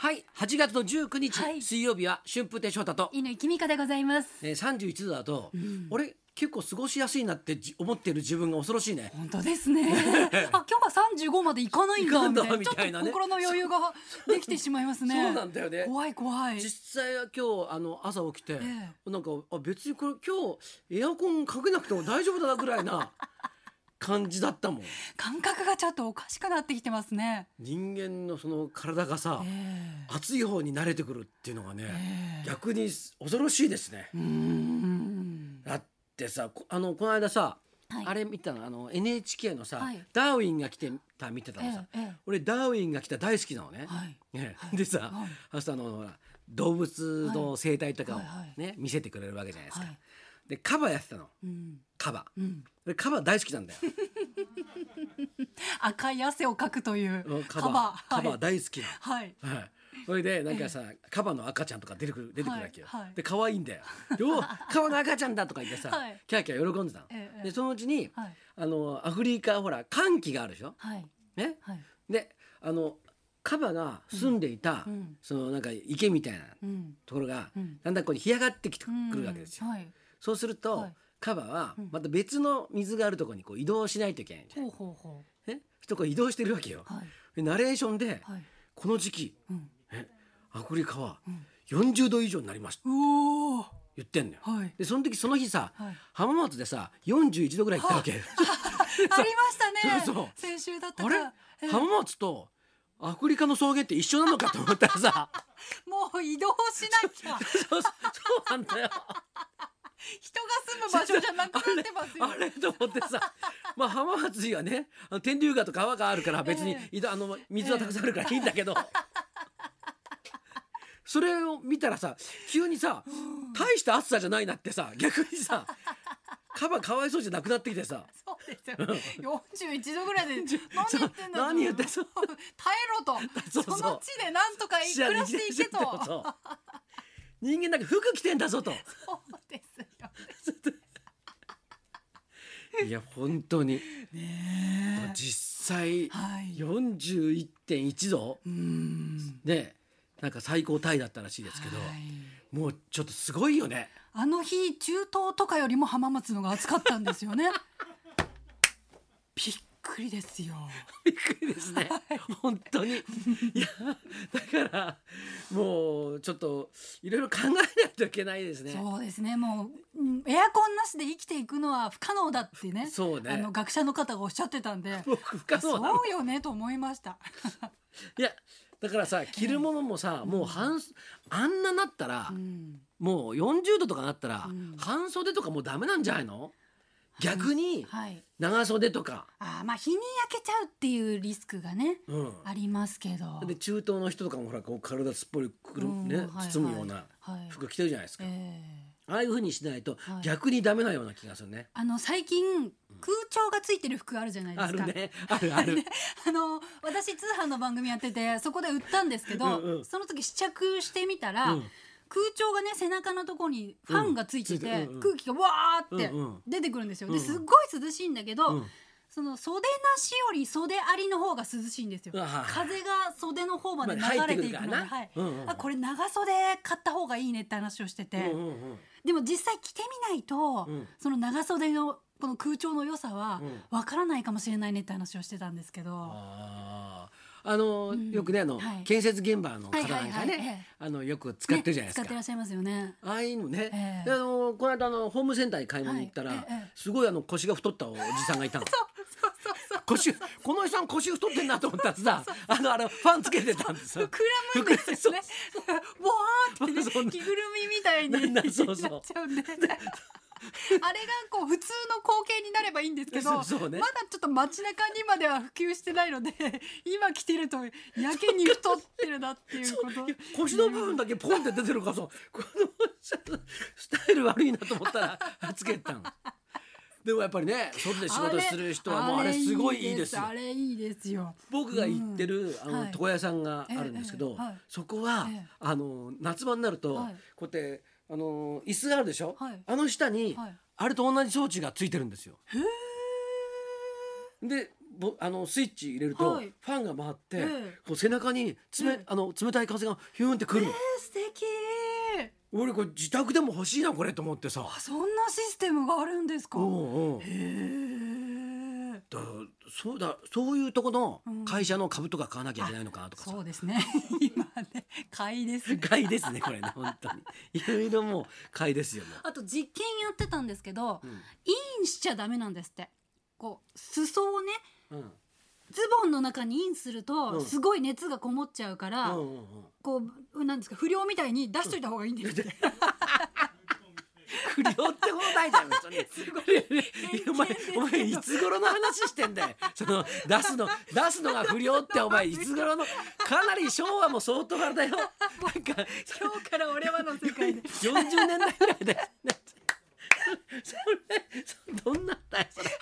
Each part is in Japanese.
はい8月の19日、はい水曜日は春風亭昇太と、犬井君香でございます。えー、31度だと、ん俺結構過ごしやすいなってじ思ってる自分が恐ろしいね本当ですね。あ、今日は三十五まで行かないんだ行かんだみたいな。ちょみたいなねっと心の余裕ができてしまいますね。そうなんだよね怖い怖い。実際は今日あの朝起きて、えなんかあ別にこれ今日エアコンかけなくても大丈夫だなぐらいな感じだったもん。感覚がちょっとおかしくなってきてますね。人間のその体がさ、え暑い方に慣れてくるっていうのがね、ええ。逆に恐ろしいですね。だってさこあのこの間さ、はい。あれ見たの？あの NHK のさ、はい。ダーウィンが来てた見てたのさ、ええええ。俺ダーウィンが来た大好きなのね、はい。ね。でさ、はい。あのほら動物の生態とかをね、見せてくれるわけじゃないですか、はい。でカバやってたの。うん。カバうん。俺カバ大好きなんだよ赤い汗をかくというカカバ。バカバはい。大好きなはい。のはいそれでなんかさ、カバの赤ちゃんとか出てくる出てくるわけよ、はいはいで可愛いんだよ「よカバの赤ちゃんだ」とか言ってさ、はいキャーキャー喜んでたの、ええでそのうちに、はい。あのアフリカほら寒気があるでしょ、はい。ね、はい。であのカバが住んでいた、うんそのなんか池みたいなうん。ところが、うんだんだんこう干上がってきてくるわけですよ。うんはい。そうすると、はいカバはうんまた別の水があるところにこう移動しないといけないんじゃん。ほうほうほね、そこ移動してるわけよ。う。はい。でナレーションで、はい。この時期うん。え？アフリカはうん40度以上になりますうおー。言ってんのよ。はい。でその時その日さ、はい浜松でさ41度ぐらい行ったわけ。ありましたね。そうそう先週だったあれ？ええ浜松とアフリカの草原って一緒なのかと思ったらさ もう移動しなきゃ。そうそうなんだよ。人が住む場所じゃなくなってますよ。あれと思ってさ、まあ浜松にはね、あの天竜川と川があるから別に、えいだあの水はたくさんあるからいいんだけど、それを見たらさ、急にさ、大した暑さじゃないなってさ、逆にさ、カバかわいそうじゃなくなってきてさ、そうですよ。四十一度ぐらいで何言ってんだ。何言ってんそう 耐えろと。そうそうその地でなんとか暮らしていけと。人間だけ服着てんだぞと。うですよ。いや本当にね実際え。はい。41.1度？うん。でなんか最高タイだったらしいですけど、はいもうちょっとすごいよね。あの日中東とかよりも浜松のが暑かったんですよね。びっくりですよ。びっくりですね。本当に。いや、だから、もうちょっといろいろ考えないといけないですね。そうですね。もう、うんエアコンなしで生きていくのは不可能だってね。そうねあの学者の方がおっしゃってたんで。僕 不可能なの。そうよねと思いました。いや、だからさ、着るものもさ、もう半、あんななったらう、んもう40度とかなったらうん、半袖とかもうダメなんじゃないの？逆にはい。長袖とか。あーまあ日に焼けちゃうっていうリスクがねうん。ありますけど。で中東の人とかもほらこう体すっぽりくるねうんはいはい包むようなはい服着てるじゃないですか。ええああいう風にしないとはい逆にダメなような気がするね。あの最近空調がついてる服あるじゃないですか。あるね。あるある。あの私通販の番組やっててそこで売ったんですけどうんうんその時試着してみたら、うん空調がね背中のところにファンがついてて、うん空気がわーって出てくるんですよ。ですっごい涼しいんだけど、うんその袖なしより袖ありの方が涼しいんですよ。風が袖の方まで流れていくので、はい。うんうんあこれ長袖買った方がいいねって話をしてて、うんうんうん。でも実際着てみないと、うん。その長袖のこの空調の良さはうん。わからないかもしれないねって話をしてたんですけど、あの、ん。よくねあの、はい。建設現場の方なんかね、はいはいあのよく使ってるじゃないですか。ね使ってらっしゃいますよね。ああいうのね、あのこの間あのホームセンターに買い物に行ったら、すごいあの腰が太ったおじさんがいたの。腰このおじさん腰太ってんなと思ったらさあのあのファンつけてたんですよ。膨らむんですよね。ボワーってね着ぐるみみたいにななっちゃうんで。あれがこう普通の光景になればいいんですけど、ねまだちょっと街中にまでは普及してないので、今着てるとやけに太ってるなっていうこと。腰の部分だけポンって出てるからさこのスタイル悪いなと思ったらつけたの。でもやっぱりね外で仕事する人はもうあれすごいいいですよ。あ。れいいですよ。僕が行ってる、あのはい。床屋さんがあるんですけど、そこは、ええ。あの夏場になると、はい。こうやってあの椅子があるでしょ、はい。あの下に、はい。あれと同じ装置がついてるんですよ。でぼあのスイッチ入れると、はい。ファンが回って、ええ。こう背中につめ、ええ。あの冷たい風がヒューンってくるの、えー、素敵俺これ自宅でも欲しいなこれと思ってさ。あそんなシステムがあるんですか？うんうん。へえだそうだそういうとこのうん。会社の株とか買わなきゃいけないのかなとかさ、そうですね。今ね買いですね。買いですねこれね本当に。いろいろもう買いですよもあと実験やってたんですけどう、うん。インしちゃダメなんですって。こう裾をねうんズボンの中にインすると、うん。すごい熱がこもっちゃうから、こうなんですか不良みたいに出しといた方がいいんですって、不良ってことないじゃん別に。い やお前お前いつ頃の話してんだよ。その出すの出すのが不良ってお前いつ頃のかなり昭和も相当あれだよ。なんか今日から俺はの世界で。40年代ぐらいだよ。ね それそどんなんだよそれ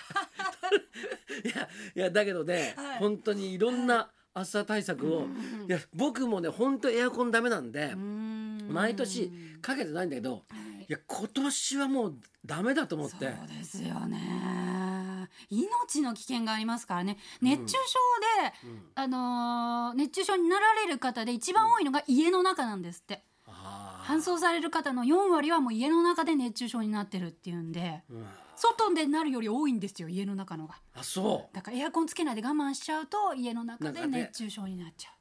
いやだけどね、はい。本当にいろんな暑さ対策を、いや僕もね本当エアコンダメなんで、毎年かけてないんだけど、はい。いや今年はもうダメだと思っそうてですよね。命の危険がありますからね。熱中症で、うん。あのー熱中症になられる方で一番多いのが家の中なんですって。搬送される方の4割はもう家の中で熱中症になってるっていうんで。うん外でなるより多いんですよ家の中のが。あそう。だからエアコンつけないで我慢しちゃうと家の中で熱中症になっちゃう。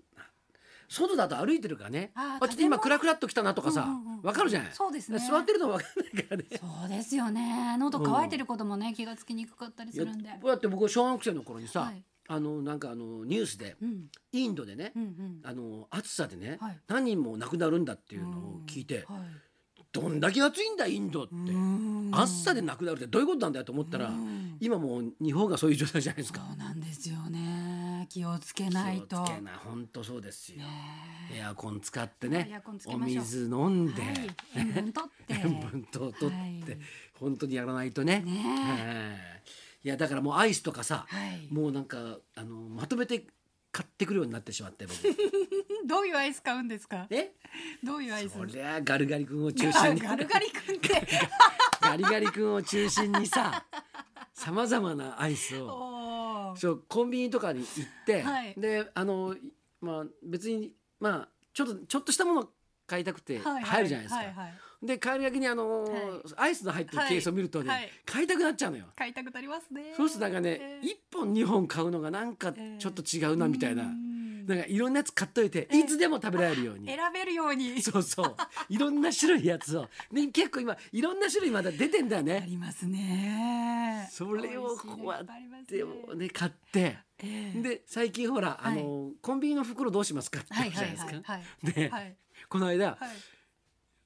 外だと歩いてるからね。あちょっと今クラクラっと来たなとかさ、うんうんうんわかるじゃない？そうですね。座ってるとわかんないからね。そうですよね。喉乾いてることもね気がつきにくかったりするんで。こうやって僕小学生の頃にさ、はい。あのなんかあのニュースでうん。インドでね、うんうん。あの暑さでね、はい。何人も亡くなるんだっていうのを聞いて、はいどんだけ暑いんだインドって、うん。暑さで亡くなるってどういうことなんだよと思ったら、うん。今もう日本がそういう状態じゃないですか。そうなんですよね。気をつけないと。気をつけな本当そうですよ。ね。エアコン使ってねお水飲んで、はい。塩分取って。塩分と取って、はい。本当にやらないとね。ね。はい。いやだからもうアイスとかさ、はい。もうなんかあのまとめて買ってくるようになってしまって僕。どういうアイス買うんですか？え？どういうアイス？そりゃガルガリ君を中あ心に。ガルガリ君って。ガリガリ君を中心にささまざまなアイスをそうコンビニとかに行って、はい。であのまあ別にまあちょっとちょっとしたもの買いたくてはいはい入るじゃないですか。はいはいで帰りがけにあの、はい。アイスの入ってるケースを見るとね、はい。はい買いたくなっちゃうのよ。買いたくなりますね。そうするとなんかね、え一本二本買うのがなんかちょっと違うなみたいな、うん。なんかいろんなやつ買っといて、えいつでも食べられるように。選べるように。そうそう。いろんな種類やつを、ね、結構今いろんな種類まだ出てんだよあね。りますね。それをこうやっ美味しいのいぱいありますでね。ね買って。ええ。で最近ほら、はい。あのコンビニの袋どうしますかって言はいうはじゃないいですか。はい。はい。で、はい。この間、はい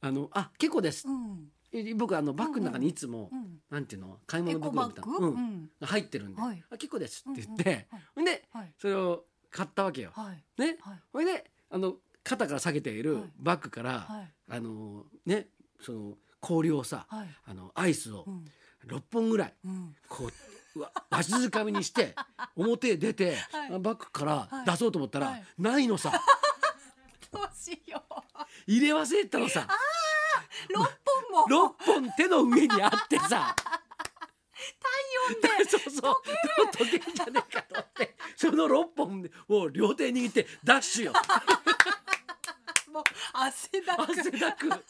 あのあ結構です。う。ん。え僕あのバッグの中にいつも、うん。なんていうの？買い物袋みたいな、ッグ？うん。う入ってるんで、はい。あ結構ですって言っうんて、ほん。ではい。それを買ったわけよ。はい。ね、はい。ほいであの肩から下げているはい。バッグから、はい。あのねその氷をさ、はい。あのアイスをうん。6本ぐらいうん。こううわわしづかみにして 表へ出て、はい。バッグからはい。出そうと思ったら、はい。ないのさ。どうしよう。入れ忘れてたのさ。六本も。6本手の上にあってさ。体温で そうそう。溶けるんじゃねえかと思って。その6本を両手に握ってダッシュよ。もう汗だく。汗だく。もうア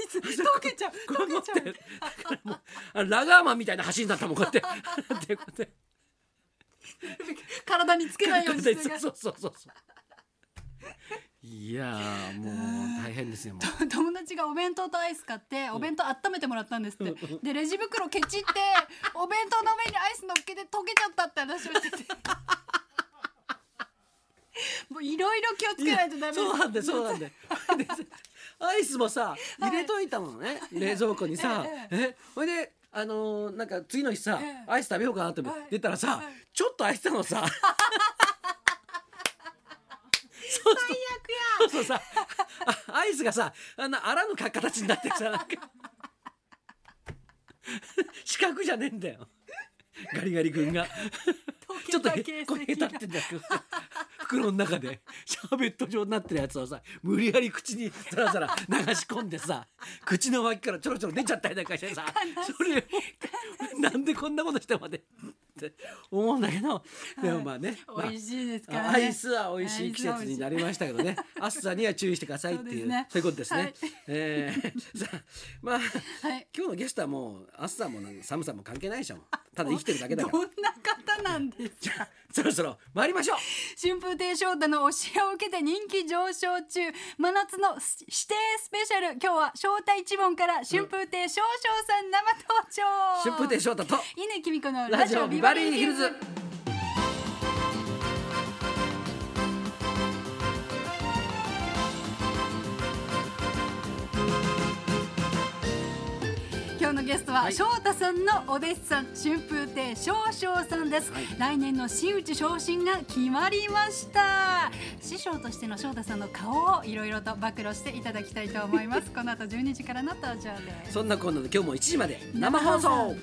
イス溶けちゃう。溶けちゃう。あラガーマンみたいな走りになったもんこうやって。体につけないようにするが。そうそうそうそういやーもう大変ですよ友達がお弁当とアイス買ってお弁当温めてもらったんですって、でレジ袋ケチってお弁当の上にアイス乗っけて溶けちゃったって話をしてて。もういろいろ気をつけないとダメそうなんだよそうなんだ アイスもさ入れといたのね、冷蔵庫にさ。ええほいであのーなんか次の日さ、ええ。アイス食べようかなってはい。出たらさ、はい。ちょっと空いてたのさ最悪そうそう。さあアイスがさあんなあらぬ形になってさなんか。四角じゃねえんだよ。ガリガリ君が。ちょっとへこへたってんだよ。袋の中で。シャーベット状になってるやつをさ無理やり口にさらさら流し込んでさ口の脇からちょろちょろ出ちゃったりなんかしてさそれをなんでこんなことしてまでって思うんだけどでもまあね、まあ美味しいですからね。アイスは美味しい季節になりましたけどね。暑さには注意してくださいっていうそう,、ね。いうことですね。はい。えーさあまあ、はい。今日のゲストはもう暑さも寒さも関係ないでしょ。ただ生きてるだけだから。どんな方なんです。かそろそろ参りましょう。春風亭昇太の教えを受けて人気上昇中。真夏の指定スペシャル。今日は翔太一門から春風亭昇昇さん生登場。春風亭昇太と。稲木美子のラジオビバリーヒルズのゲストは、はい。翔太さんのお弟子さん春風亭昇昇さんです、はい。来年の真打ち昇進が決まりました。師匠としての翔太さんの顔をいろいろと暴露していただきたいと思います。この後12時からの登場です。そんな今度の今日も1時まで生放送